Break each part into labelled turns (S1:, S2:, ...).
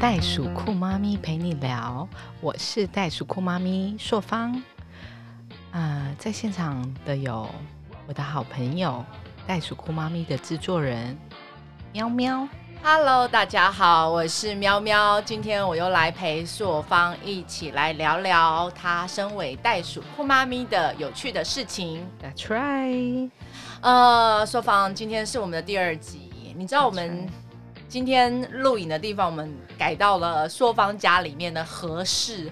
S1: 袋鼠酷妈咪陪你聊，我是袋鼠酷妈咪硕芳。啊，在现场的有我的好朋友袋鼠酷妈咪的制作人喵喵。
S2: Hello，大家好，我是喵喵。今天我又来陪硕芳一起来聊聊她身为袋鼠酷妈咪的有趣的事情。
S1: That's right。
S2: 呃，硕芳，今天是我们的第二集。你知道我们今天录影的地方，我们改到了朔方家里面的合适。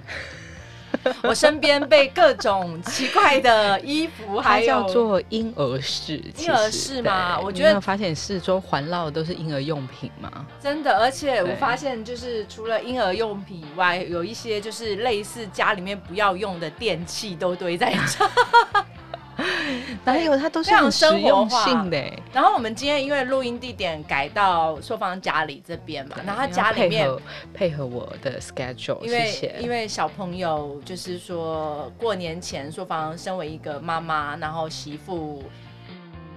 S2: 我身边被各种奇怪的衣服，
S1: 它
S2: 还有
S1: 叫做婴儿室，其
S2: 婴儿室吗我觉得
S1: 有没有发现四周环绕的都是婴儿用品吗？
S2: 真的，而且我
S1: 对
S2: 发现，就是除了婴儿用品以外，有一些就是类似家里面不要用的电器都堆在这。
S1: 哪有？它都是
S2: 非常
S1: 很实
S2: 生活
S1: 用
S2: 化
S1: 性的欸。
S2: 然后我们今天因为录音地点改到硕芳家里这边嘛，然后他家里面
S1: 配合我的 schedule，
S2: 因为。因为小朋友就是说过年前硕芳身为一个妈妈，然后媳妇
S1: 你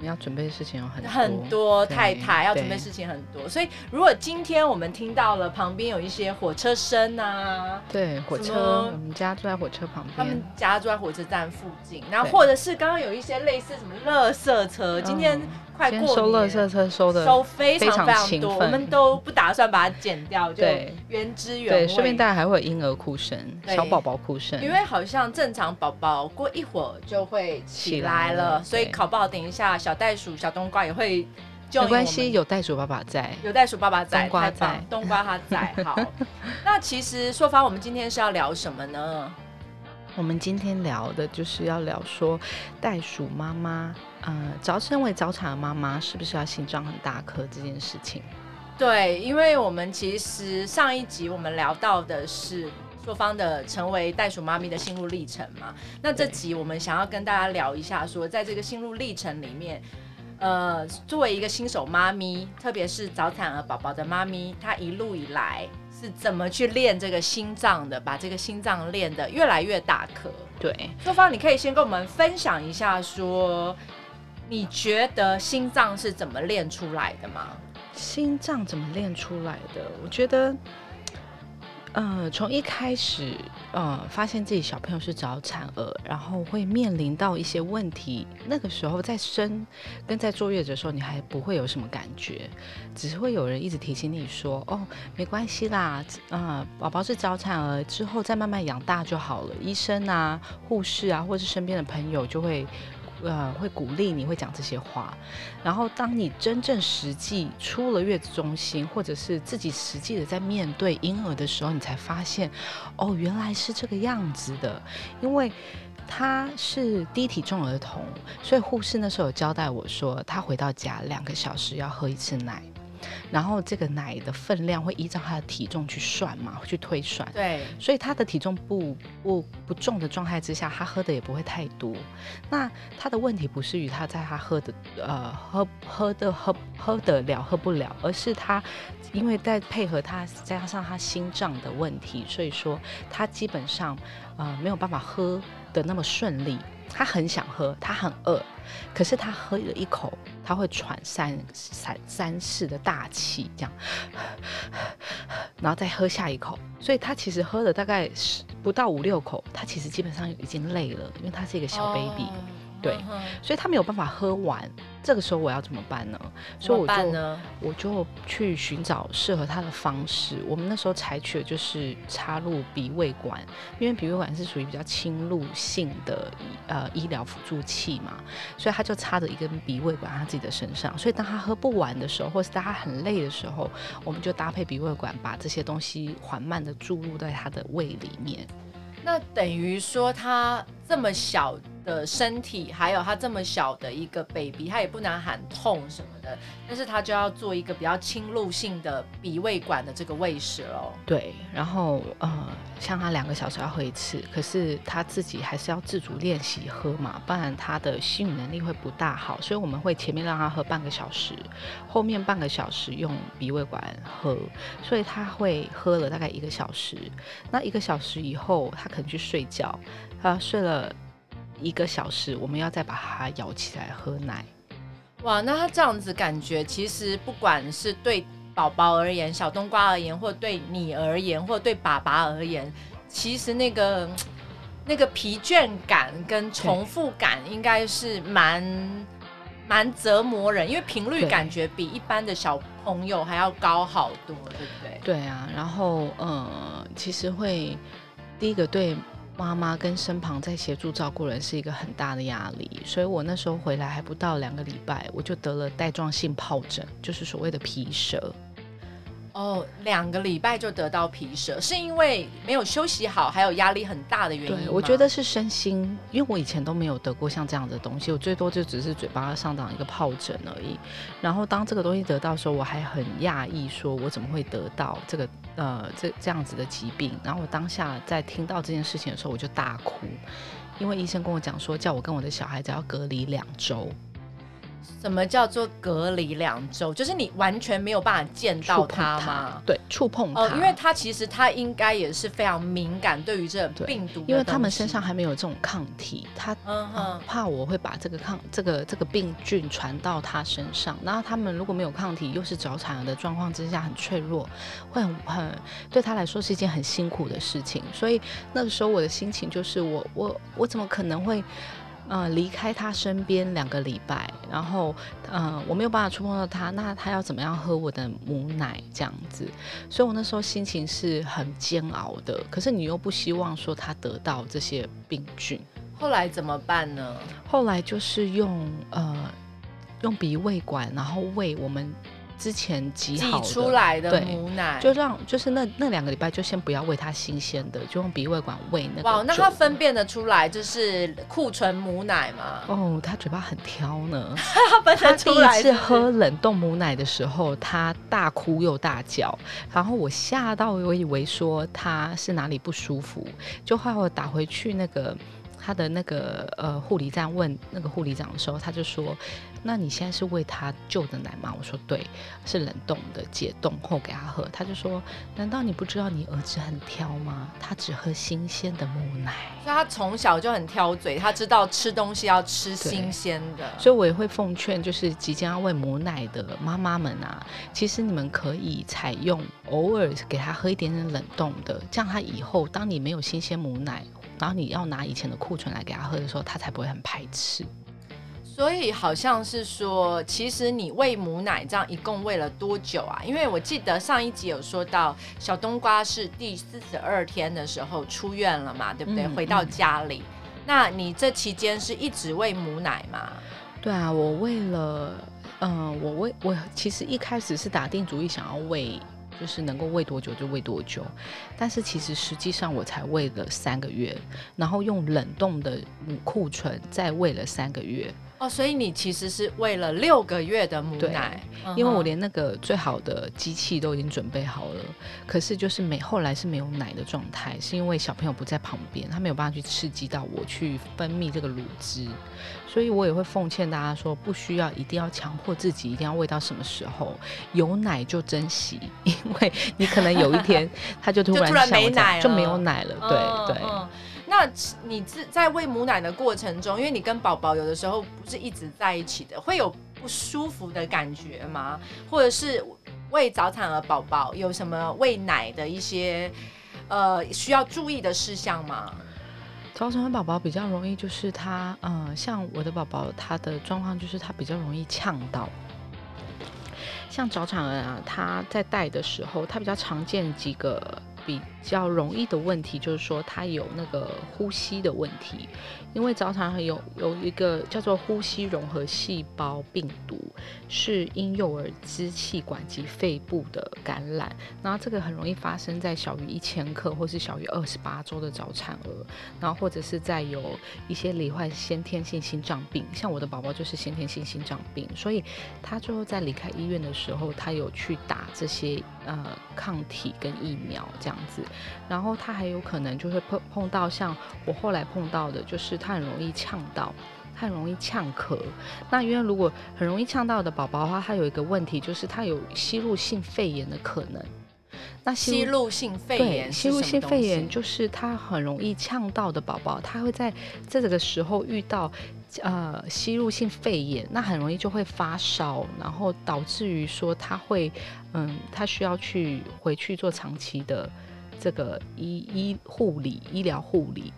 S1: 要准备的事情有很多
S2: 很多太太要准备
S1: 对。
S2: 事情很多，所以如果今天我们听到了旁边有一些火车声啊，
S1: 对，火车，我们家住在火车旁边。
S2: 他们。家住在火车站附近，然后或者是刚刚有一些类似什么垃圾车，今天
S1: 嗯
S2: 快过
S1: 收垃
S2: 年
S1: 圾车收的，
S2: 收非常
S1: 非常
S2: 多，我们都不打算把它剪掉，就原汁原味。
S1: 对，顺便大家还会有婴儿哭声、小宝宝哭声，
S2: 因为好像正常宝宝过一会儿就会起来了，所以考不好，等一下小袋鼠、小冬瓜也会救
S1: 没关系，有袋鼠爸爸在。
S2: 有袋鼠爸爸在，
S1: 冬瓜
S2: 太棒
S1: 在
S2: 冬瓜他在。好，那其实说法，我们今天是要聊什么呢？
S1: 我们今天聊的就是要聊说，袋鼠妈妈，呃，早身为早产的妈妈，是不是要心脏很大颗这件事情？
S2: 对，因为我们其实上一集我们聊到的是硕方的成为袋鼠妈咪的心路历程嘛。那这集我们想要跟大家聊一下，说在这个心路历程里面，呃，作为一个新手妈咪，特别是早产儿宝宝的妈咪，她一路以来是怎么去练这个心脏的，把这个心脏练得越来越大颗。
S1: 对，
S2: 硕方，你可以先跟我们分享一下说。你觉得心脏是怎么练出来的吗？
S1: 心脏怎么练出来的？我觉得，呃，从一开始，呃，发现自己小朋友是早产儿，然后会面临到一些问题。那个时候在生跟在坐月子的时候，你还不会有什么感觉，只是会有人一直提醒你说：“哦，没关系啦，啊、宝宝是早产儿，之后再慢慢养大就好了。”医生啊、护士啊，或是身边的朋友就会。呃，会鼓励你会讲这些话，然后当你真正实际出了月子中心，或者是自己实际的在面对婴儿的时候，你才发现，哦，原来是这个样子的。因为他是低体重儿童，所以护士那时候有交代我说，他回到家两个小时要喝一次奶。然后这个奶的分量会依照他的体重去算嘛，去推算。
S2: 对，
S1: 所以他的体重不不不重的状态之下，他喝的也不会太多。那他的问题不是于他在他喝的呃喝喝的喝喝得了喝不了，而是他因为在配合他加上他心脏的问题，所以说他基本上呃没有办法喝的那么顺利。他很想喝，他很饿，可是他喝了一口，他会喘三三三次的大气，这样，然后再喝下一口，所以他其实喝了大概十不到五六口，他其实基本上已经累了，因为他是一个小 baby，、
S2: 哦
S1: 对所以他没有办法喝完。这个时候我要怎么办呢？所以我就
S2: 办呢？
S1: 我就去寻找适合他的方式。我们那时候采取的就是插入鼻胃管，因为鼻胃管是属于比较侵入性的呃医疗辅助器嘛，所以他就插着一根鼻胃管在他自己的身上。所以当他喝不完的时候，或是当他很累的时候，我们就搭配鼻胃管，把这些东西缓慢的注入在他的胃里面。
S2: 那等于说他这么小的身体，还有他这么小的一个 baby，他也不能喊痛什么的，但是他就要做一个比较侵入性的鼻胃管的这个喂食喽。
S1: 对，然后呃，像他两个小时要喝一次，可是他自己还是要自主练习喝嘛，不然他的吸吮能力会不大好。所以我们会前面让他喝半个小时，后面半个小时用鼻胃管喝，所以他会喝了大概一个小时。那一个小时以后，他可能去睡觉，他睡了一个小时，我们要再把它摇起来喝奶。
S2: 哇，那他这样子感觉，其实不管是对宝宝而言，小冬瓜而言，或对你而言，或对爸爸而言，其实那个 那个疲倦感跟重复感应该是蛮蛮折磨人，因为频率感觉比一般的小朋友还要高好多，对不对？
S1: 对啊，然后呃，其实会第一个对妈妈跟身旁在协助照顾人是一个很大的压力，所以我那时候回来还不到两个礼拜，我就得了带状性疱疹，就是所谓的皮蛇。
S2: 哦，两个礼拜就得到皮蛇，是因为没有休息好，还有压力很大的原因
S1: 对，我觉得是身心，因为我以前都没有得过像这样的东西，我最多就只是嘴巴上长一个疱疹而已。然后当这个东西得到的时候，我还很讶异，说我怎么会得到这个呃这这样子的疾病？然后我当下在听到这件事情的时候，我就大哭，因为医生跟我讲说，叫我跟我的小孩子要隔离两周，
S2: 什么叫做隔离两周？就是你完全没有办法见到
S1: 触碰
S2: 它
S1: 它
S2: 吗？
S1: 对，触碰他，
S2: 哦，因为他其实他应该也是非常敏感对于这
S1: 对
S2: 病毒
S1: 因为他们身上还没有这种抗体，他
S2: 嗯嗯，
S1: 怕我会把这个抗这个这个病菌传到他身上，然后他们如果没有抗体，又是早产儿的状况之下很脆弱，会很很对他来说是一件很辛苦的事情。所以那个时候我的心情就是我我我怎么可能会呃离开他身边两个礼拜，然后呃我没有办法触碰到他，那他要怎么样喝我的母奶这样子？所以我那时候心情是很煎熬的。可是你又不希望说他得到这些病菌。
S2: 后来怎么办呢？
S1: 后来就是用呃用鼻胃管，然后喂我们之前挤
S2: 挤出来的母奶，
S1: 就让就是那那两个礼拜就先不要喂它新鲜的，就用鼻胃管喂那个。
S2: 哇，那它分。辨得出来就是库存母奶吗？
S1: 哦，他嘴巴很挑呢。
S2: 它 分
S1: 他第
S2: 得出来
S1: 一次喝冷冻母奶的时候，他大哭又大叫，然后我吓到，我以为说他是哪里不舒服，就后来我打回去那个他的那个呃护理站问那个护理长的时候，他就说：“那你现在是喂他旧的奶吗？”我说：“对，是冷冻的，解冻后给他喝。”他就说：“难道你不知道你儿子很挑吗？他只喝新鲜的母奶。”
S2: 所以他从小就很挑嘴，他知道吃东西要吃新鲜的。
S1: 所以我也会奉劝，就是即将要喂母奶的妈妈们啊，其实你们可以采用偶尔给他喝一点点冷冻的，这样他以后当你没有新鲜母奶，然后你要拿以前的库存来给他喝的时候，他才不会很排斥。
S2: 所以好像是说，其实你喂母奶这样一共喂了多久啊？因为我记得上一集有说到，小冬瓜是第四十二天的时候出院了嘛，对不对？
S1: 嗯
S2: 回到
S1: 嗯
S2: 家里，那你这期间是一直喂母奶吗？
S1: 对啊，我喂了，嗯、我喂我其实一开始是打定主意想要喂。就是能够喂多久就喂多久，但是其实实际上我才喂了三个月，然后用冷冻的母库存再喂了三个月，
S2: 哦，所以你其实是喂了六个月的母奶，嗯
S1: 因为我连那个最好的机器都已经准备好了，可是就是没后来是没有奶的状态，是因为小朋友不在旁边，他没有办法去刺激到我去分泌这个乳汁，所以我也会奉劝大家说，不需要一定要强迫自己一定要喂到什么时候，有奶就珍惜，因为你可能有一天 他就突然
S2: 就突然没奶
S1: 就没有奶了，对、
S2: 嗯
S1: 对。
S2: 嗯那你自在喂母奶的过程中，因为你跟宝宝有的时候不是一直在一起的，会有不舒服的感觉吗？或者是喂早产儿宝宝有什么喂奶的一些呃需要注意的事项吗？
S1: 早产儿宝宝比较容易，就是他，呃，像我的宝宝，他的状况就是他比较容易呛到。像早产儿啊，他在带的时候，他比较常见几个比较容易的问题，就是说他有那个呼吸的问题，因为早产儿有有一个叫做呼吸融合细胞病毒，是婴幼儿支气管及肺部的感染，然后这个很容易发生在小于一千克或是小于二十八周的早产儿，然后或者是在有一些罹患先天性心脏病，像我的宝宝就是先天性心脏病，所以他最后在离开医院的时候，他有去打这些呃抗体跟疫苗这样子，然后他还有可能就会碰碰到像我后来碰到的，就是他很容易呛到。他很容易呛咳，那因为如果很容易呛到的宝宝的话，他有一个问题，就是他有吸入性肺炎的可能。那
S2: 吸入性肺
S1: 对，
S2: 炎
S1: 吸入性肺炎就是他很容易呛到的宝宝，他会在这个时候遇到呃吸入性肺炎，那很容易就会发烧，然后导致于说他会嗯，他需要去回去做长期的这个医医护理医疗护理。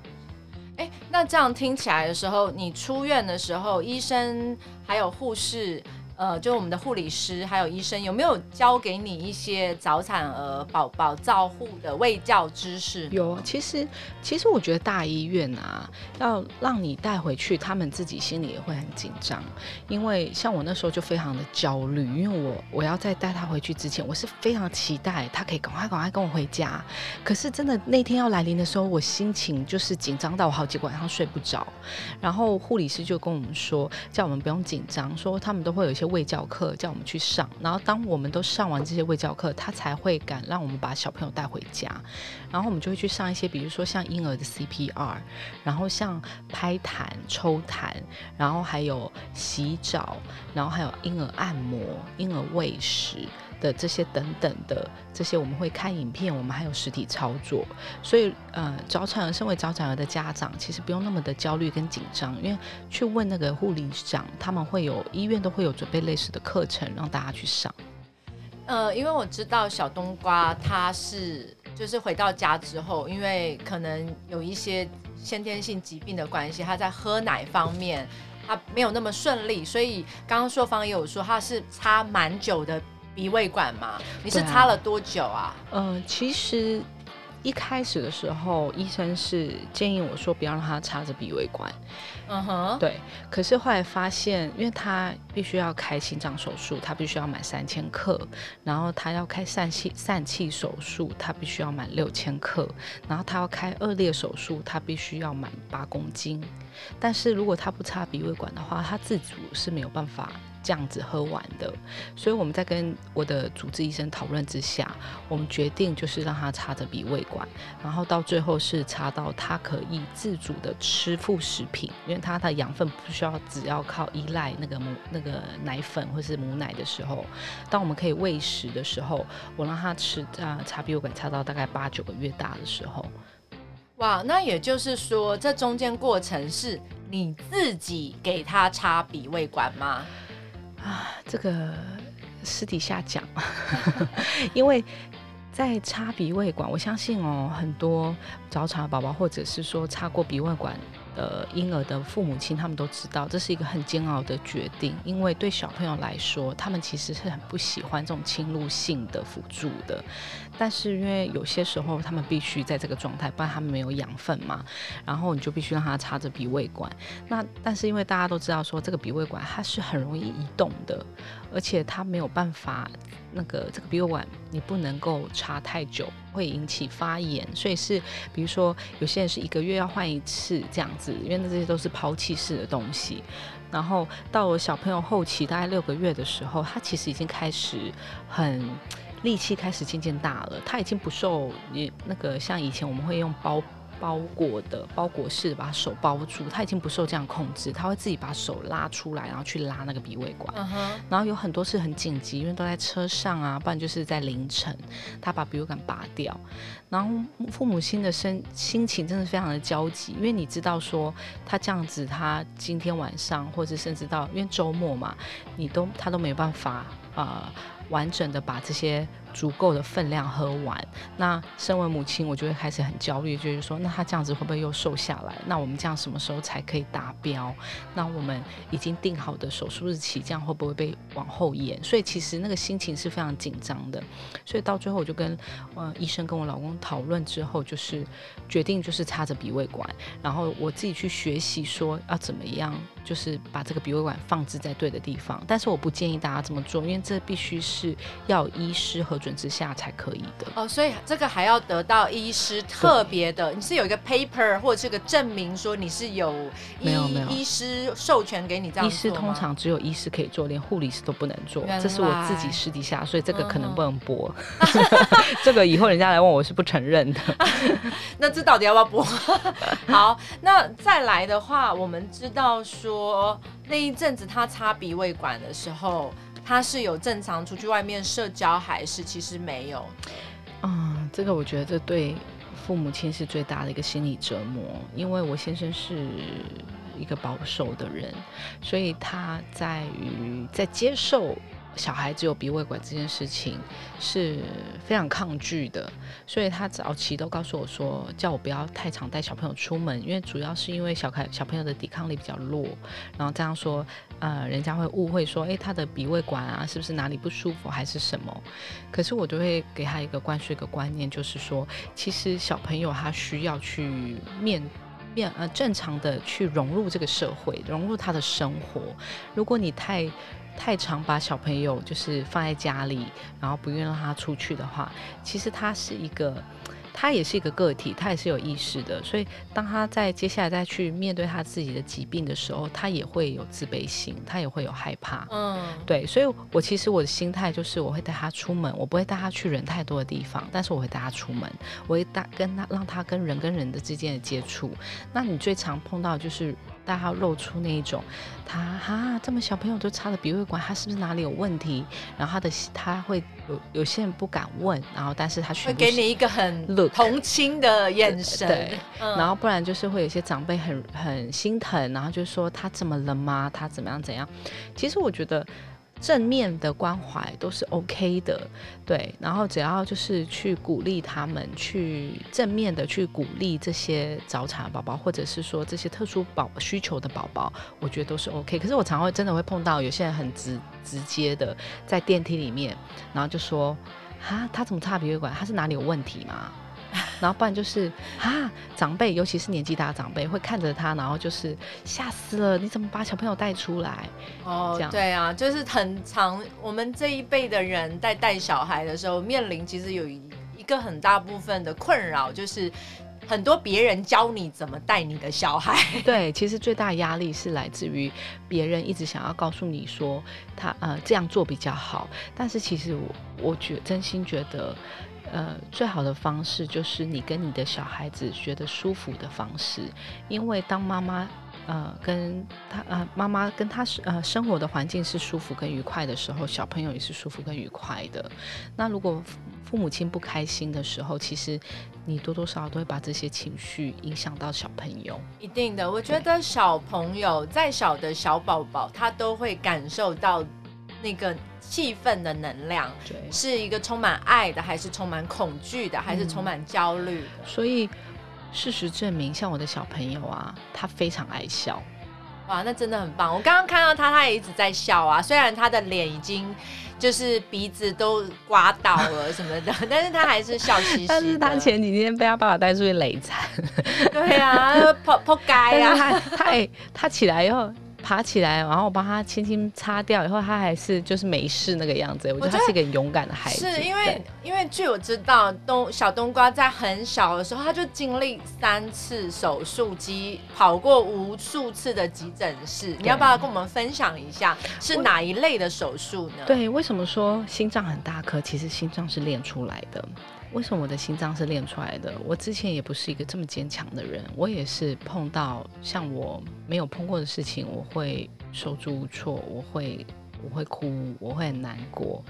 S2: 哎，那这样听起来的时候，你出院的时候，医生还有护士。呃，就我们的护理师还有医生，有没有教给你一些早产儿宝宝照护的卫教知识？
S1: 有，其实其实我觉得大医院啊，要让你带回去，他们自己心里也会很紧张，因为像我那时候就非常的焦虑，因为我我要在带他回去之前，我是非常期待他可以赶快赶快跟我回家，可是真的那天要来临的时候，我心情就是紧张到我好几个晚上睡不着，然后护理师就跟我们说，叫我们不用紧张，说他们都会有一些。卫教课叫我们去上，然后当我们都上完这些卫教课，他才会敢让我们把小朋友带回家。然后我们就会去上一些，比如说像婴儿的 CPR，然后像拍痰、抽痰，然后还有洗澡，然后还有婴儿按摩、婴儿喂食。的这些等等的这些，我们会看影片，我们还有实体操作，所以呃，早产儿身为早产儿的家长，其实不用那么的焦虑跟紧张，因为去问那个护理长，他们会有医院都会有准备类似的课程让大家去上。
S2: 呃，因为我知道小冬瓜他是就是回到家之后，因为可能有一些先天性疾病的关系，他在喝奶方面他没有那么顺利，所以刚刚硕方也有说他是差蛮久的。鼻胃管吗？你是插了多久啊？
S1: 嗯，其实一开始的时候，医生是建议我说不要让他插着鼻胃管。嗯哼，对。可是后来发现，因为他必须要开心脏手术，他必须要满三千克；然后他要开疝气疝气手术，他必须要满六千克；然后他要开二裂手术，他必须要满八公斤。但是如果他不插鼻胃管的话，他自主是没有办法。这样子喝完的，所以我们在跟我的主治医生讨论之下，我们决定就是让他插着鼻胃管，然后到最后是插到他可以自主的吃副食品，因为他的养分不需要只要靠依赖那个母那个奶粉或是母奶的时候，当我们可以喂食的时候，我让他吃啊插鼻胃管插到大概八九个月大的时候，
S2: 哇，那也就是说这中间过程是你自己给他插鼻胃管吗？
S1: 啊，这个私底下讲，因为在插鼻胃管，我相信哦，很多早产宝宝或者是说插过鼻胃管。的婴儿的父母亲，他们都知道这是一个很煎熬的决定，因为对小朋友来说，他们其实是很不喜欢这种侵入性的辅助的。但是因为有些时候他们必须在这个状态，不然他们没有养分嘛，然后你就必须让他插着鼻胃管。那但是因为大家都知道说这个鼻胃管它是很容易移动的，而且它没有办法那个这个鼻胃管你不能够插太久。会引起发炎，所以是比如说有些人是一个月要换一次这样子，因为那这些都是抛弃式的东西。然后到了小朋友后期大概六个月的时候，他其实已经开始很力气开始渐渐大了，他已经不受你那个像以前我们会用包。包裹的包裹式把手包住，他已经不受这样控制，他会自己把手拉出来，然后去拉那个鼻胃管。然后有很多是很紧急，因为都在车上啊，不然就是在凌晨，他把鼻胃管拔掉。然后父母亲的身心情真的非常的焦急，因为你知道说他这样子，他今天晚上或者甚至到因为周末嘛，你都他都没办法啊完整的把这些。足够的分量喝完，那身为母亲，我就会开始很焦虑，就是说，那他这样子会不会又瘦下来？那我们这样什么时候才可以达标？那我们已经定好的手术日期，这样会不会被往后延？所以其实那个心情是非常紧张的。所以到最后，我就跟呃医生跟我老公讨论之后，就是决定就是插着鼻胃管，然后我自己去学习说要怎么样，就是把这个鼻胃管放置在对的地方。但是我不建议大家这么做，因为这必须是要医师和准之下才可以的
S2: 哦，所以这个还要得到医师特别的，你是有一个 paper 或者是个证明说你是有
S1: 没有没有
S2: 医师授权给你这样
S1: 医师通常只有医师可以做，连护理师都不能做。这是我自己私底下，所以这个可能不能播。这个以后人家来问我是不承认的。
S2: 那这到底要不要播？好，那再来的话，我们知道说那一阵子他插鼻胃管的时候。他是有正常出去外面社交，还是其实没有？
S1: 嗯，这个我觉得这对父母亲是最大的一个心理折磨，因为我先生是一个保守的人，所以他在于在接受。小孩子有鼻胃管这件事情是非常抗拒的，所以他早期都告诉我说，叫我不要太常带小朋友出门，因为主要是因为小孩小朋友的抵抗力比较弱，然后这样说，呃，人家会误会说，诶，他的鼻胃管啊，是不是哪里不舒服还是什么？可是我就会给他一个灌输一个观念，就是说，其实小朋友他需要去面面呃正常的去融入这个社会，融入他的生活。如果你太太常把小朋友就是放在家里，然后不愿让他出去的话，其实他是一个。他也是一个个体，他也是有意识的，所以当他在接下来再去面对他自己的疾病的时候，他也会有自卑心，他也会有害怕。嗯，对，所以我其实我的心态就是我会带他出门，我不会带他去人太多的地方，但是我会带他出门，我会带跟他让他跟人跟人的之间的接触。那你最常碰到就是带他露出那一种，他哈这么小朋友都插了鼻胃管，他是不是哪里有问题？然后他的他会有有些人不敢问，然后但是他
S2: 会给你一个很。同情的眼神，
S1: 对，然后不然就是会有些长辈很很心疼，然后就说他怎么了吗？他怎么样怎样？其实我觉得正面的关怀都是 OK 的，对，然后只要就是去鼓励他们，去正面的去鼓励这些早产宝宝，或者是说这些特殊宝需求的宝宝，我觉得都是 OK。可是我常会真的会碰到有些人很直直接的在电梯里面，然后就说哈，他怎么差鼻血管？他是哪里有问题吗？然后不然就是啊，长辈尤其是年纪大的长辈会看着他，然后就是吓死了，你怎么把小朋友带出来？
S2: 哦，这样对啊，就是很长，我们这一辈的人在带小孩的时候，面临其实有一一个很大部分的困扰，就是很多别人教你怎么带你的小孩。
S1: 对，其实最大压力是来自于别人一直想要告诉你说他呃这样做比较好，但是其实我我觉真心觉得。呃，最好的方式就是你跟你的小孩子觉得舒服的方式，因为当妈妈呃跟他呃妈妈跟他是呃生活的环境是舒服跟愉快的时候，小朋友也是舒服跟愉快的。那如果父母亲不开心的时候，其实你多多少少都会把这些情绪影响到小朋友。
S2: 一定的，我觉得小朋友再小的小宝宝，他都会感受到那个。气氛的能量，是一个充满爱的，还是充满恐惧的，还是充满焦虑的？
S1: 所以事实证明，像我的小朋友啊，他非常爱笑。
S2: 哇，那真的很棒！我刚刚看到他，他也一直在笑啊。虽然他的脸已经就是鼻子都刮倒了什么的，但是他还是笑嘻嘻。
S1: 但是他前几天被他爸爸带出去累惨。
S2: 对啊，破破街啊！
S1: 他他他起来以后。爬起来，然后我帮他轻轻擦掉，以后他还是就是没事那个样子。我觉得他是一个勇敢的孩子。
S2: 是因为因为据我知道，冬小冬瓜在很小的时候，他就经历三次手术机，跑过无数次的急诊室。你要不要跟我们分享一下是哪一类的手术呢？
S1: 对，为什么说心脏很大颗？其实心脏是练出来的。为什么我的心脏是练出来的？我之前也不是一个这么坚强的人，我也是碰到像我没有碰过的事情，我会手足无措，我会我会哭，我会很难过，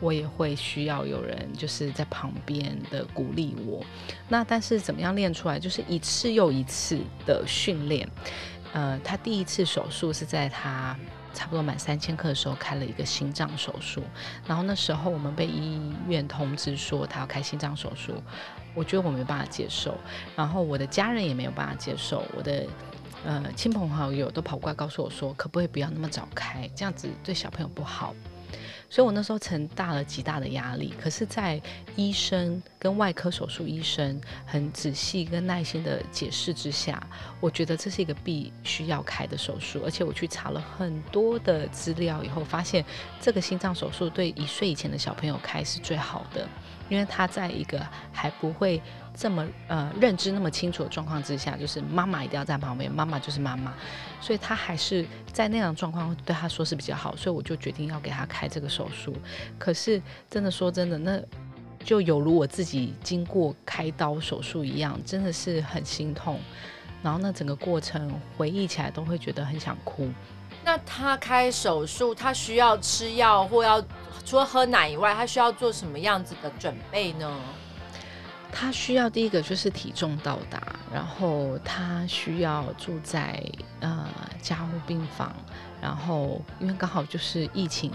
S1: 我也会需要有人就是在旁边的鼓励我。那但是怎么样练出来？就是一次又一次的训练。呃，他第一次手术是在他。差不多满三千克的时候开了一个心脏手术，然后那时候我们被医院通知说他要开心脏手术，我觉得我没办法接受，然后我的家人也没有办法接受，我的呃亲朋好友都跑过来告诉我说，可不可以不要那么早开，这样子对小朋友不好。所以，我那时候承大了极大的压力。可是，在医生跟外科手术医生很仔细跟耐心的解释之下，我觉得这是一个必须要开的手术。而且，我去查了很多的资料以后，发现这个心脏手术对一岁以前的小朋友开是最好的，因为他在一个还不会。这么呃认知那么清楚的状况之下，就是妈妈一定要在旁边，妈妈就是妈妈，所以他还是在那样状况对他说是比较好，所以我就决定要给他开这个手术。可是真的说真的，那就有如我自己经过开刀手术一样，真的是很心痛。然后那整个过程回忆起来都会觉得很想哭。
S2: 那他开手术，他需要吃药或要除了喝奶以外，他需要做什么样子的准备呢？
S1: 他需要第一个就是体重到达，然后他需要住在呃家护病房，然后因为刚好就是疫情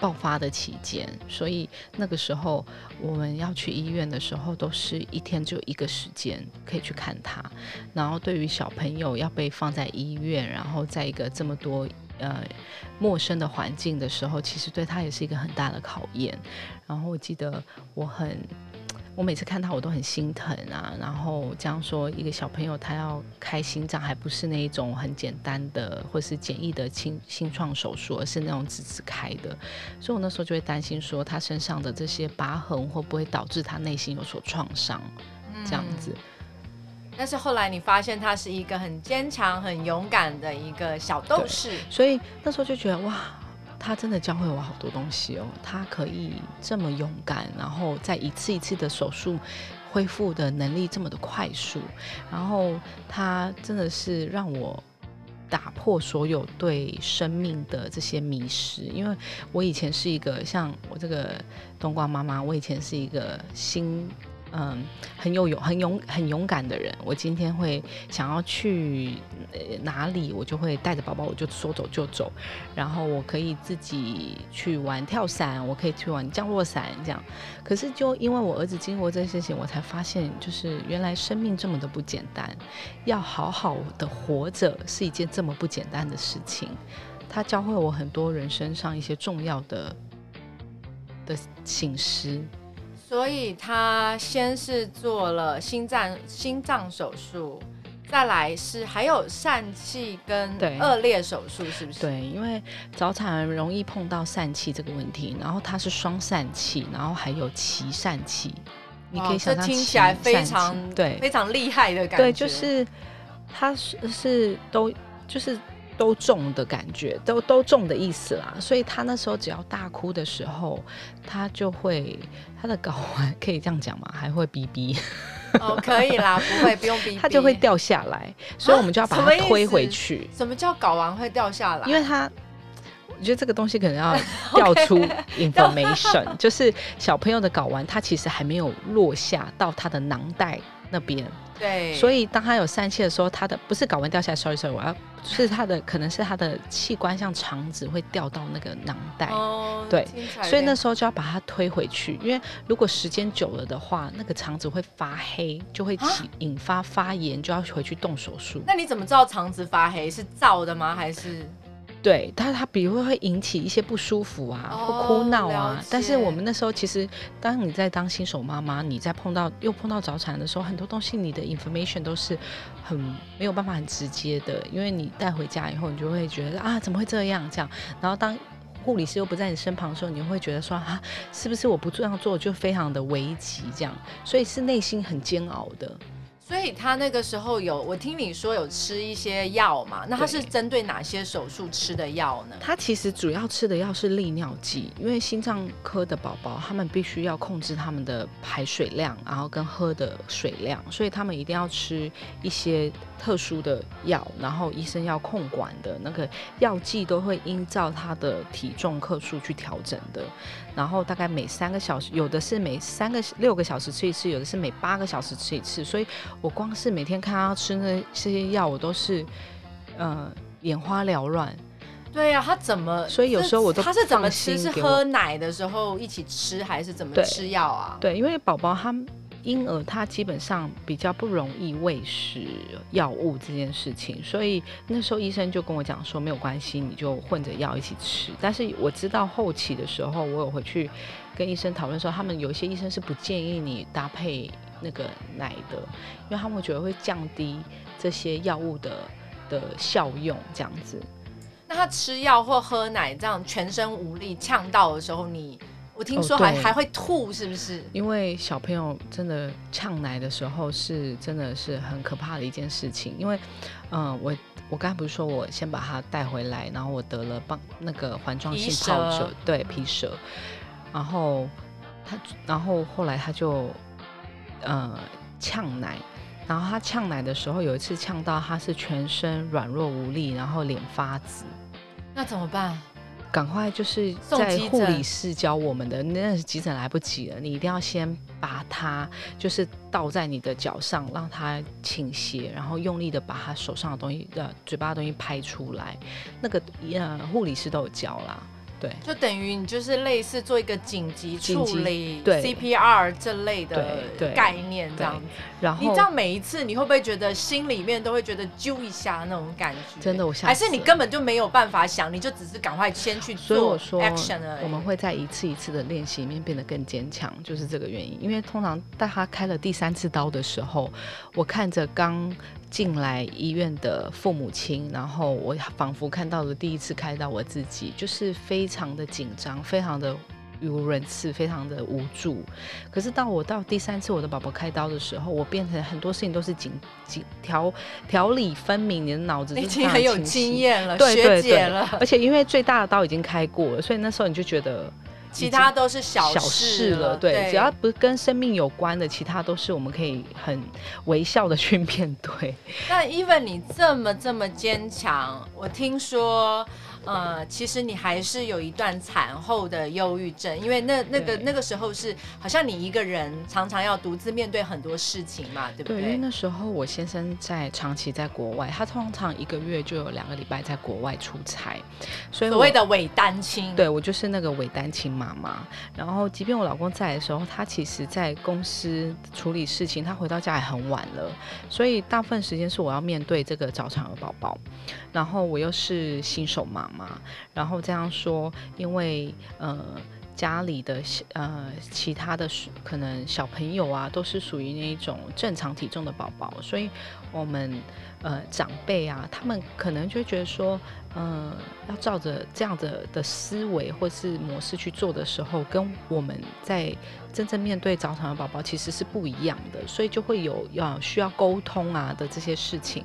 S1: 爆发的期间，所以那个时候我们要去医院的时候，都是一天只有一个时间可以去看他。然后对于小朋友要被放在医院，然后在一个这么多呃陌生的环境的时候，其实对他也是一个很大的考验。然后我记得我很。我每次看他，我都很心疼啊。然后这样说，一个小朋友他要开心脏，还不是那一种很简单的或是简易的心心创手术，而是那种直直开的。所以我那时候就会担心说，他身上的这些疤痕会不会导致他内心有所创伤？这样子。
S2: 但是后来你发现他是一个很坚强、很勇敢的一个小斗士，
S1: 所以那时候就觉得哇。他真的教会我好多东西哦，他可以这么勇敢，然后在一次一次的手术恢复的能力这么的快速，然后他真的是让我打破所有对生命的这些迷失，因为我以前是一个像我这个冬瓜妈妈，我以前是一个心。嗯，很有勇、很勇、很勇敢的人。我今天会想要去哪里，我就会带着宝宝，我就说走就走。然后我可以自己去玩跳伞，我可以去玩降落伞，这样。可是就因为我儿子经过这些事情，我才发现，就是原来生命这么的不简单，要好好的活着是一件这么不简单的事情。他教会我很多人身上一些重要的的醒思。
S2: 所以他先是做了心脏心脏手术，再来是还有疝气跟恶劣手术，是不是？
S1: 对，因为早产容易碰到疝气这个问题，然后它是双疝气，然后还有脐疝气，你可以想象
S2: 听起来非常
S1: 对
S2: 非常厉害的感觉。
S1: 对，就是它是是都就是。都重的感觉，都都重的意思啦。所以他那时候只要大哭的时候，他就会他的睾丸可以这样讲吗？还会逼逼？
S2: 哦，可以啦，不会不用逼，
S1: 他就会掉下来。所以我们就要把它推回去。
S2: 什么叫睾丸会掉下来？
S1: 因为他，我觉得这个东西可能要调出 information，就是小朋友的睾丸，它其实还没有落下到他的囊袋那边。
S2: 对，
S1: 所以当他有疝气的时候，他的不是睾丸掉下来，sorry sorry，我要是他的可能是他的器官像肠子会掉到那个囊袋，
S2: 哦，
S1: 对，所以那时候就要把它推回去，因为如果时间久了的话，那个肠子会发黑，就会起引发发炎，就要回去动手术。
S2: 那你怎么知道肠子发黑是造的吗？还是？
S1: 对，但是他比如会引起一些不舒服啊，或哭闹啊。但是我们那时候其实，当你在当新手妈妈，你在碰到又碰到早产的时候，很多东西你的 information 都是很没有办法很直接的，因为你带回家以后，你就会觉得啊，怎么会这样这样？然后当护理师又不在你身旁的时候，你会觉得说啊，是不是我不这样做就非常的危急这样？所以是内心很煎熬的。
S2: 所以他那个时候有，我听你说有吃一些药嘛？那他是针对哪些手术吃的药呢？
S1: 他其实主要吃的药是利尿剂，因为心脏科的宝宝他们必须要控制他们的排水量，然后跟喝的水量，所以他们一定要吃一些特殊的药，然后医生要控管的那个药剂都会依照他的体重克数去调整的。然后大概每三个小时，有的是每三个六个小时吃一次，有的是每八个小时吃一次。所以我光是每天看他吃那这些药，我都是呃眼花缭乱。
S2: 对呀，他怎么？
S1: 所以有时候我都
S2: 他是怎么吃？是喝奶的时候一起吃，还是怎么吃药啊？
S1: 对，因为宝宝他。婴儿他基本上比较不容易喂食药物这件事情，所以那时候医生就跟我讲说没有关系，你就混着药一起吃。但是我知道后期的时候，我有回去跟医生讨论说，他们有一些医生是不建议你搭配那个奶的，因为他们觉得会降低这些药物的的效用这样子。
S2: 那他吃药或喝奶这样全身无力呛到的时候，你？我听说还还会吐，是不是？
S1: 因为小朋友真的呛奶的时候是真的是很可怕的一件事情。因为，嗯，我我刚才不是说我先把他带回来，然后我得了棒那个环状性疱疹，对皮蛇，然后他，然后后来他就呃呛奶，然后他呛奶的时候有一次呛到他是全身软弱无力，然后脸发紫，
S2: 那怎么办？
S1: 赶快就是在护理室教我们的，那是急诊来不及了，你一定要先把它就是倒在你的脚上，让它倾斜，然后用力的把他手上的东西呃嘴巴的东西拍出来，那个呃护理师都有教啦，对。
S2: 就等于你就是类似做一个紧急处理
S1: 对
S2: CPR 这类的概念，这样子。
S1: 然后
S2: 你这样每一次，你会不会觉得心里面都会觉得揪一下那种感觉？
S1: 真的我吓
S2: 还是你根本就没有办法想，你就只是赶快先去做
S1: 所以我说
S2: action 而已。
S1: 我们会在一次一次的练习里面变得更坚强，就是这个原因。因为通常在他开了第三次刀的时候，我看着刚进来医院的父母亲，然后我仿佛看到了第一次开刀我自己，就是非常的紧张，非常的。语无伦次，非常的无助。可是到我到第三次我的宝宝开刀的时候，我变成很多事情都是紧紧条条理分明，你的脑子
S2: 已经很有经验了，
S1: 对
S2: 学
S1: 对对
S2: 姐了，
S1: 而且因为最大的刀已经开过了，所以那时候你就觉得
S2: 其他都是小
S1: 小
S2: 事
S1: 事了，对，只要不是跟生命有关的，其他都是我们可以很微笑的去面对。
S2: 那 even 你这么这么坚强，我听说，呃，其实你还是有一段产后的忧郁症，因为那那个那个时候是好像你一个人常常要独自面对很多事情嘛，对不
S1: 对，因为？那时候我先生在长期在国外，他通常一个月就有两个礼拜在国外出差，所以
S2: 所谓的伪单亲，
S1: 对我就是那个伪单亲妈妈。然后，即便我老公在的时候，他其实在公司处理事情，他回到家也很晚了，所以大部分时间是我要面对这个早产儿宝宝。然后我又是新手妈妈，然后这样说，因为呃。家里的呃其他的可能小朋友啊，都是属于那一种正常体重的宝宝，所以我们呃长辈啊，他们可能就觉得说，嗯、要照着这样的的思维或是模式去做的时候，跟我们在真正面对早产的宝宝其实是不一样的，所以就会有要需要沟通啊的这些事情，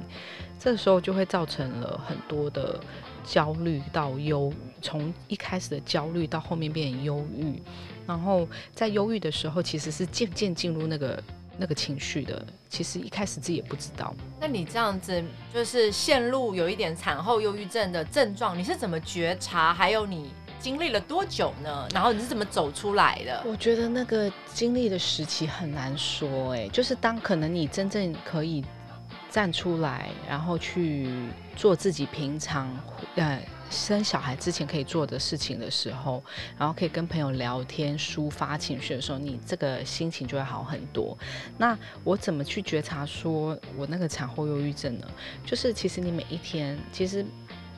S1: 这时候就会造成了很多的焦虑到忧，从一开始的焦虑到后面变成忧郁，然后在忧郁的时候，其实是渐渐进入那个那个情绪的，其实一开始自己也不知道。
S2: 那你这样子就是陷入有一点产后忧郁症的症状，你是怎么觉察？还有你经历了多久呢？然后你是怎么走出来的？
S1: 我觉得那个经历的时期很难说、哎，就是当可能你真正可以站出来，然后去做自己平常呃生小孩之前可以做的事情的时候，然后可以跟朋友聊天、抒发情绪的时候，你这个心情就会好很多。那我怎么去觉察说我那个产后忧郁症呢？就是其实你每一天，其实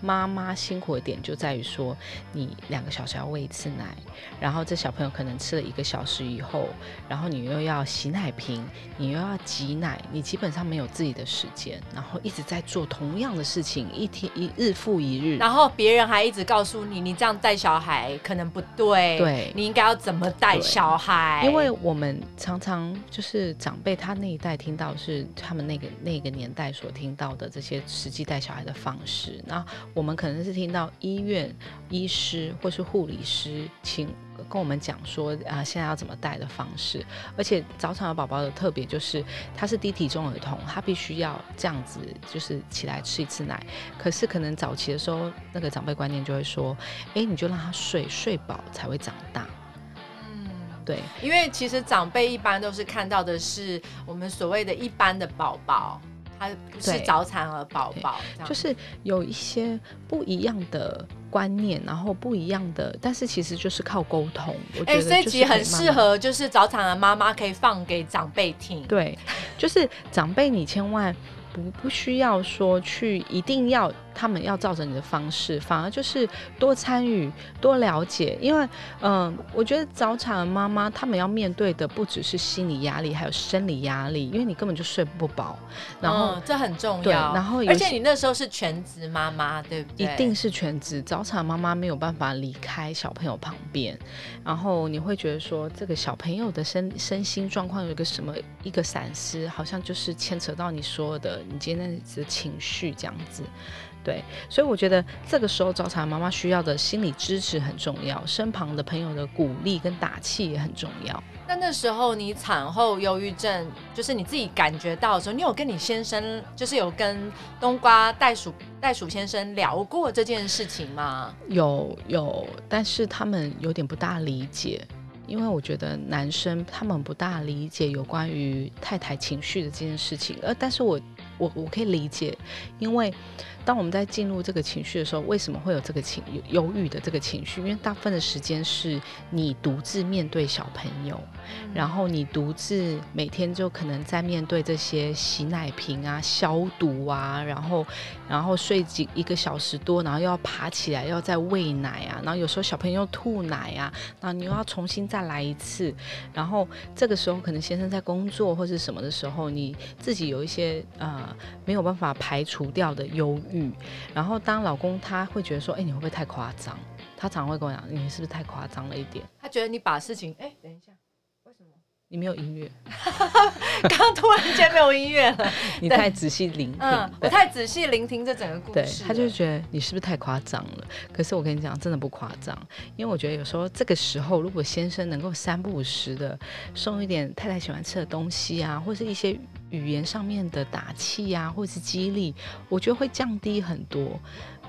S1: 妈妈辛苦的点就在于说，你两个小时要喂一次奶，然后这小朋友可能吃了一个小时以后，然后你又要洗奶瓶，你又要挤奶，你基本上没有自己的时间，然后一直在做同样的事情，一天一日复一日。
S2: 然后别人还一直告诉你，你这样带小孩可能不对，
S1: 对
S2: 你应该要怎么带小孩？
S1: 因为我们常常就是长辈他那一代听到是他们那个那个年代所听到的这些实际带小孩的方式，那我们可能是听到医院医师或是护理师请跟我们讲说啊、现在要怎么带的方式，而且早产儿宝宝的特别就是他是低体重儿童，他必须要这样子就是起来吃一次奶，可是可能早期的时候那个长辈观念就会说，哎，你就让他睡睡饱才会长大，
S2: 嗯，
S1: 对。
S2: 因为其实长辈一般都是看到的是我们所谓的一般的宝宝，他不是早产儿宝宝，
S1: 就是有一些不一样的观念，然后不一样的，但是其实就是靠沟通。我觉
S2: 哎、
S1: 得就是
S2: 这一集很。适合，就是早产儿妈妈可以放给长辈听。
S1: 对，就是长辈，你千万不不需要说去一定要他们要照着你的方式，反而就是多参与、多了解，因为嗯、我觉得早产的妈妈他们要面对的不只是心理压力，还有生理压力，因为你根本就睡不饱，然后。
S2: 嗯、这很重
S1: 对
S2: 要。
S1: 然后
S2: 而且你那时候是全职妈妈，对不对？
S1: 一定是全职，早产妈妈没有办法离开小朋友旁边，然后你会觉得说，这个小朋友的身身心状况有一个什么一个闪失，好像就是牵扯到你说的你今天的情绪这样子。对，所以我觉得这个时候早产妈妈需要的心理支持很重要，身旁的朋友的鼓励跟打气也很重要。
S2: 那那时候你产后忧郁症，就是你自己感觉到的时候，你有跟你先生，就是有跟冬瓜袋鼠袋鼠先生聊过这件事情吗？
S1: 有有，但是他们有点不大理解，因为我觉得男生他们不大理解有关于太太情绪的这件事情，呃，但是我我我可以理解，因为。当我们在进入这个情绪的时候，为什么会有这个情忧郁的这个情绪？因为大部分的时间是你独自面对小朋友，然后你独自每天就可能在面对这些洗奶瓶啊、消毒啊，然后然后睡几一个小时多，然后又要爬起来，要再喂奶啊，然后有时候小朋友吐奶啊，然后你又要重新再来一次，然后这个时候可能先生在工作或是什么的时候，你自己有一些呃没有办法排除掉的忧郁。嗯，然后当老公他会觉得说，哎，你会不会太夸张？他常会跟我讲，你是不是太夸张了一点？
S2: 他觉得你把事情，哎，等一下，为什么？
S1: 你没有音乐？
S2: 刚突然间没有音乐了。
S1: 你太仔细聆听，
S2: 我太仔细聆听这整个故
S1: 事。他就觉得你是不是太夸张了？可是我跟你讲，真的不夸张，因为我觉得有时候这个时候，如果先生能够三不五时的送一点太太喜欢吃的东西啊，或是一些。语言上面的打气呀，或者是激励，我觉得会降低很多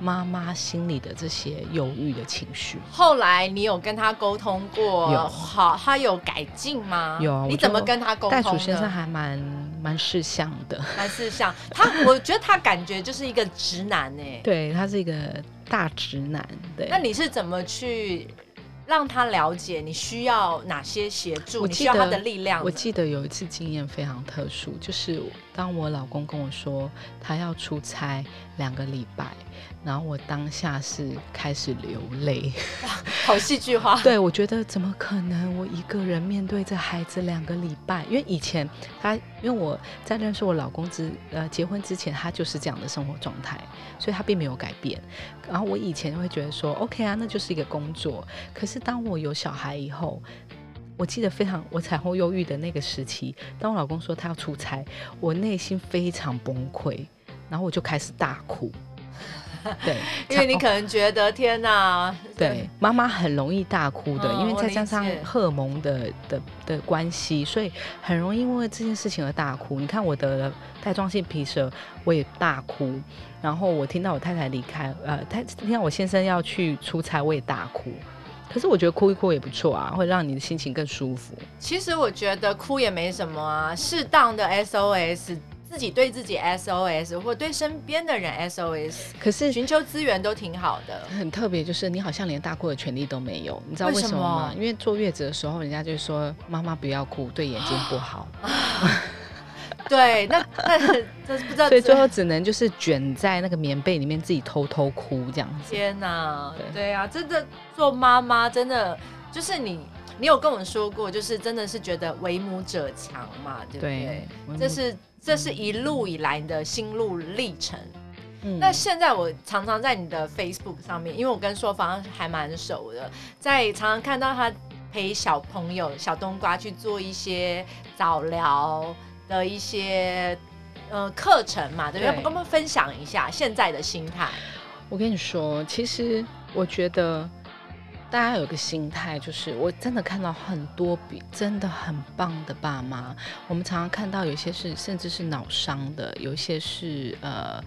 S1: 妈妈心里的这些忧郁的情绪。
S2: 后来你有跟他沟通过？有，好，他有改进吗？
S1: 有。
S2: 你怎么跟他沟通？
S1: 袋鼠先生还蛮蛮识相的，
S2: 蛮识相。他，我觉得他感觉就是一个直男哎。
S1: 对他是一个大直男。对。
S2: 那你是怎么去？让他了解你需要哪些协助，你需要他的力量。
S1: 我记得有一次经验非常特殊，就是当我老公跟我说他要出差两个礼拜。然后我当下是开始流泪，
S2: 好戏剧化。
S1: 对，我觉得怎么可能？我一个人面对这孩子两个礼拜，因为以前他，因为我在认识我老公之呃结婚之前，他就是这样的生活状态，所以他并没有改变。然后我以前会觉得说，OK 啊，那就是一个工作。可是当我有小孩以后，我记得非常我产后忧郁的那个时期，当我老公说他要出差，我内心非常崩溃，然后我就开始大哭。对，
S2: 因为你可能觉得天哪，
S1: 对，妈妈很容易大哭的，因为再加上荷尔蒙的的的关系，所以很容易因为这件事情而大哭。你看我得了带状性皮蛇，我也大哭，然后我听到我太太离开，呃，他听到我先生要去出差，我也大哭。可是我觉得哭一哭也不错啊，会让你的心情更舒服。
S2: 其实我觉得哭也没什么啊，适当的 SOS。自己对自己 SOS，或对身边的人 SOS，
S1: 可是
S2: 寻求资源都挺好的。
S1: 很特别，就是你好像连大哭的权利都没有，你知道为什么吗？因为坐月子的时候，人家就说妈妈不要哭，对眼睛不好。
S2: 对，那那这不知道，
S1: 所以最后只能就是卷在那个棉被里面，自己偷偷哭这样子。
S2: 天哪，对啊，真的做妈妈真的就是你。你有跟我们说过，就是真的是觉得为母者强嘛，对不对？这是这是一路以来的心路历程。嗯那现在我常常在你的 Facebook 上面，因为我跟硕芳还蛮熟的，在常常看到他陪小朋友小冬瓜去做一些早疗的一些呃课程嘛，对不对？跟我们分享一下现在的心态。
S1: 我跟你说，其实我觉得。大家有个心态，就是我真的看到很多比真的很棒的爸妈。我们常常看到有些是甚至是脑伤的，有些是呃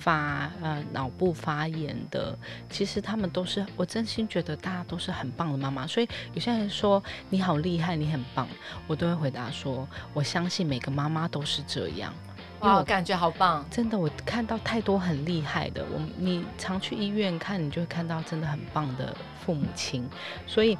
S1: 发呃脑部发炎的。其实他们都是，我真心觉得大家都是很棒的妈妈。所以有些人说你好厉害，你很棒，我都会回答说，我相信每个妈妈都是这样。
S2: 哇，感觉好棒！
S1: 真的，我看到太多很厉害的。我你常去医院看，你就会看到真的很棒的父母亲。所以，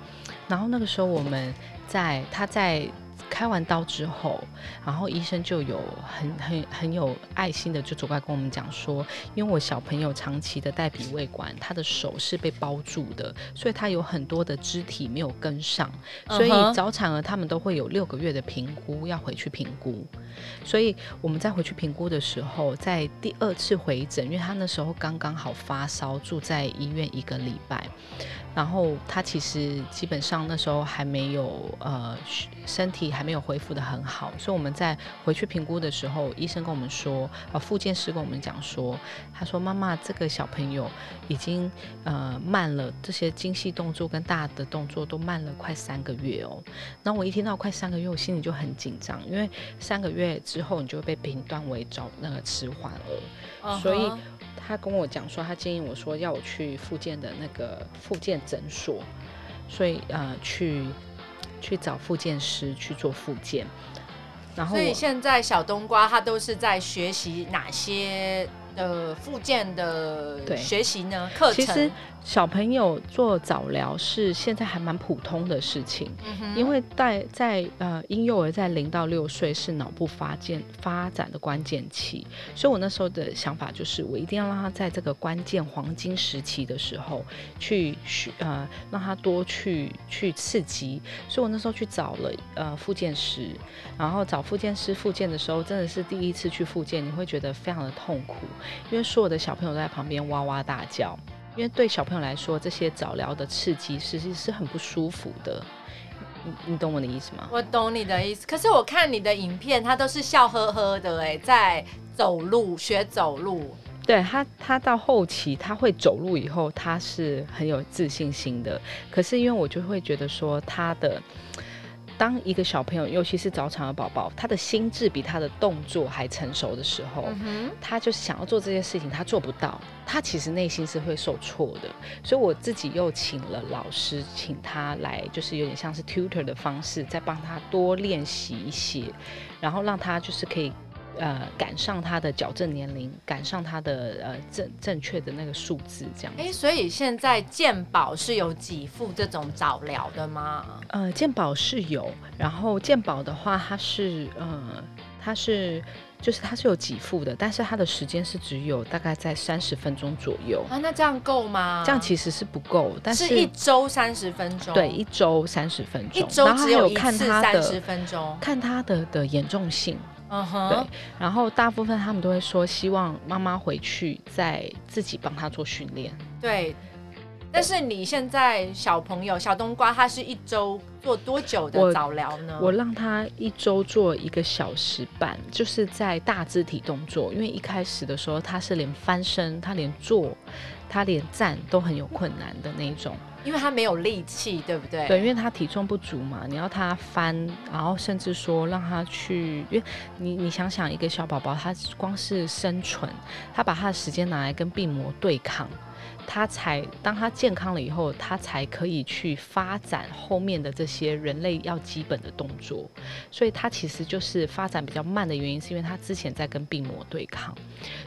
S1: 然后那个时候我们在他在。开完刀之后，然后医生就有很很很有爱心的就走过来跟我们讲说，因为我小朋友长期的带鼻胃管，他的手是被包住的，所以他有很多的肢体没有跟上，所以早产儿他们都会有六个月的评估要回去评估，所以我们在回去评估的时候，在第二次回诊，因为他那时候刚刚好发烧，住在医院一个礼拜。然后他其实基本上那时候还没有呃身体还没有恢复的很好，所以我们在回去评估的时候，医生跟我们说，呃，复健师跟我们讲说，他说妈妈这个小朋友已经呃慢了，这些精细动作跟大的动作都慢了快三个月哦。然后我一听到快三个月，我心里就很紧张，因为三个月之后你就会被评断为早那个迟缓儿，所以他跟我讲说，他建议我说要我去复健的那个复健诊所，所以呃去。去找复健师去做复健，然后
S2: 所以现在小冬瓜他都是在学习哪些的复健的学习呢？课程。
S1: 其实小朋友做早疗是现在还蛮普通的事情，因为在在呃婴幼儿在零到六岁是脑部发健发展的关键期，所以我那时候的想法就是我一定要让他在这个关键黄金时期的时候去学呃让他多去去刺激，所以我那时候去找了呃复健师，然后找复健师复健的时候真的是第一次去复健，你会觉得非常的痛苦，因为所有的小朋友都在旁边哇哇大叫。因为对小朋友来说，这些早疗的刺激实际是很不舒服的。你你懂我的意思吗？
S2: 我懂你的意思。可是我看你的影片，他都是笑呵呵的，哎，在走路学走路。
S1: 对他，他到后期他会走路以后，他是很有自信心的。可是因为我就会觉得说他的。当一个小朋友，尤其是早产的宝宝，他的心智比他的动作还成熟的时候，他就是想要做这些事情，他做不到，他其实内心是会受挫的。所以我自己又请了老师，请他来，就是有点像是 tutor 的方式，再帮他多练习一些，然后让他就是可以。呃，赶上他的矫正年龄，赶上他的呃正正确的那个数字，这样。
S2: 哎，所以现在健保是有给付这种早疗的吗？
S1: 呃，健保是有，然后健保的话，它是呃，它是就是它是有给付的，但是它的时间是只有大概在三十分钟左右
S2: 啊。那这样够吗？
S1: 这样其实是不够，但是
S2: 一周三十分钟，
S1: 对，一周三十分钟，
S2: 一周只有看他三十分钟，
S1: 看他的的严重性。嗯哼，对，然后大部分他们都会说，希望妈妈回去再自己帮他做训练。
S2: 对，但是你现在小朋友小冬瓜，他是一周做多久的早疗呢？
S1: 我让他一周做一个小时半，就是在大肢体动作，因为一开始的时候他是连翻身，他连坐，他连站都很有困难的那种。
S2: 因为他没有力气，对不对？
S1: 对，因为他体重不足嘛，你要他翻，然后甚至说让他去，因为你你想想，一个小宝宝，他光是生存，他把他的时间拿来跟病魔对抗。他才当他健康了以后，他才可以去发展后面的这些人类要基本的动作。所以，他其实就是发展比较慢的原因，是因为他之前在跟病魔对抗。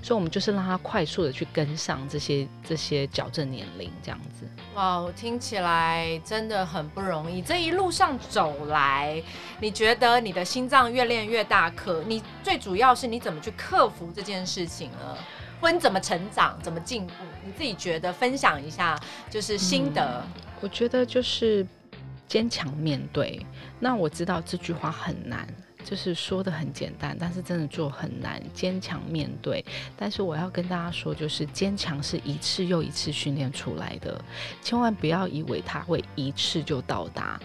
S1: 所以，我们就是让他快速的去跟上这些这些矫正年龄，这样子。
S2: 哇，听起来真的很不容易。这一路上走来，你觉得你的心脏越练越大？可你最主要是你怎么去克服这件事情呢？或你怎么成长，怎么进步？你自己觉得分享一下，就是心得。
S1: 我觉得就是坚强面对。那我知道这句话很难，就是说的很简单，但是真的做很难。坚强面对，但是我要跟大家说，就是坚强是一次又一次训练出来的，千万不要以为它会一次就到达。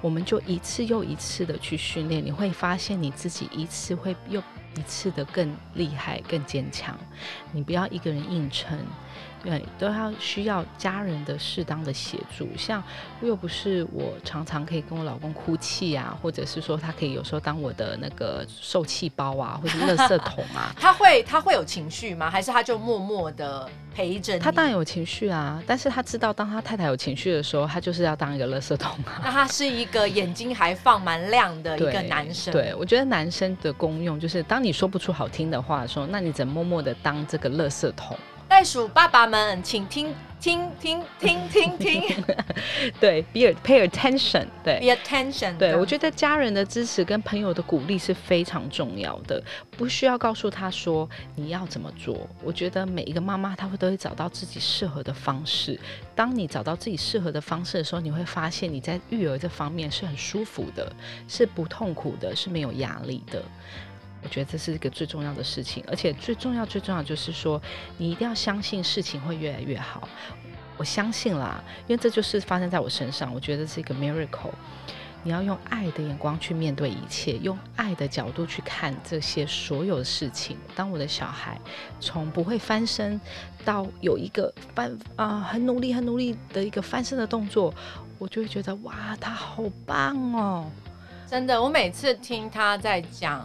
S1: 我们就一次又一次的去训练，你会发现你自己一次会又。一次的更厉害、更坚强，你不要一个人硬撑。对，都要需要家人的适当的协助。像又不是我常常可以跟我老公哭泣啊，或者是说他可以有时候当我的那个受气包啊，或者垃圾 桶啊。
S2: 他会他会有情绪吗？还是他就默默的陪着你？
S1: 他当然有情绪啊，但是他知道当他太太有情绪的时候，他就是要当一个垃圾桶啊。
S2: 那他是一个眼睛还放蛮亮的一个男生。
S1: 对，我觉得男生的功用就是，当你说不出好听的话的时候，那你只能默默的当这个垃圾桶。
S2: 袋鼠爸爸们，请听听听听听听，
S1: 对，be pay attention，对
S2: ，be attention，
S1: 对我觉得家人的支持跟朋友的鼓励是非常重要的，不需要告诉他说你要怎么做。我觉得每一个妈妈，她会都会找到自己适合的方式。当你找到自己适合的方式的时候，你会发现你在育儿这方面是很舒服的，是不痛苦的，是没有压力的。我觉得这是一个最重要的事情，而且最重要、最重要就是说，你一定要相信事情会越来越好。我相信啦，因为这就是发生在我身上，我觉得是一个 miracle。你要用爱的眼光去面对一切，用爱的角度去看这些所有的事情。当我的小孩从不会翻身到有一个翻啊很努力很努力的一个翻身的动作，我就会觉得哇，他好棒哦！
S2: 真的，我每次听他在讲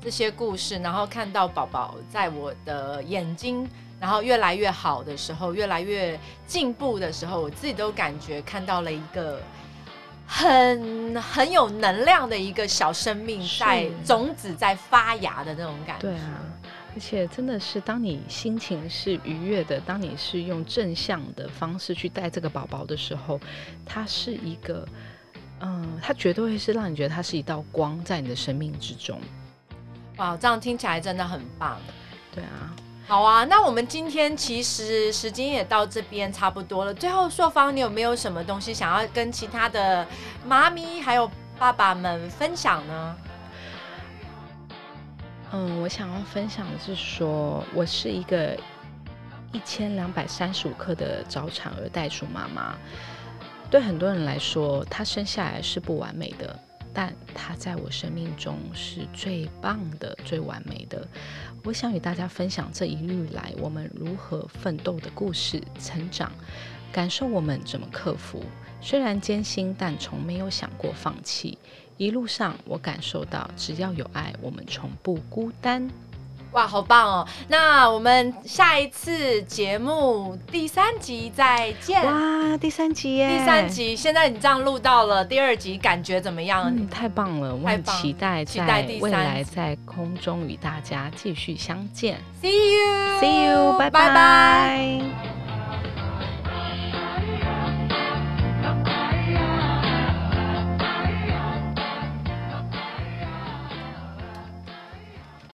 S2: 这些故事，然后看到宝宝在我的眼睛。然后越来越好的时候，越来越进步的时候，我自己都感觉看到了一个很很有能量的一个小生命在种子在发芽的那种感觉。
S1: 对啊，而且真的是当你心情是愉悦的，当你是用正向的方式去带这个宝宝的时候，它是一个，嗯，它绝对会是让你觉得它是一道光在你的生命之中。
S2: 哇，这样听起来真的很棒。
S1: 对啊。
S2: 好啊，那我们今天其实时间也到这边差不多了。最后，硕芳，你有没有什么东西想要跟其他的妈咪还有爸爸们分享呢？
S1: 嗯，我想要分享的是说，我是一个一千两百三十五克的早产儿袋鼠妈妈。对很多人来说，她生下来是不完美的。但它在我生命中是最棒的、最完美的。我想与大家分享这一路来我们如何奋斗的故事、成长，感受我们怎么克服。虽然艰辛，但从没有想过放弃。一路上，我感受到只要有爱，我们从不孤单。
S2: 哇，好棒哦！那我们下一次节目第三集再见。
S1: 哇，第三集耶！
S2: 第三集，现在你这样录到了第二集，感觉怎么样？
S1: 嗯，太棒了！我很期待在未来在空中与大家继续相见。
S2: See you，See
S1: you，拜拜。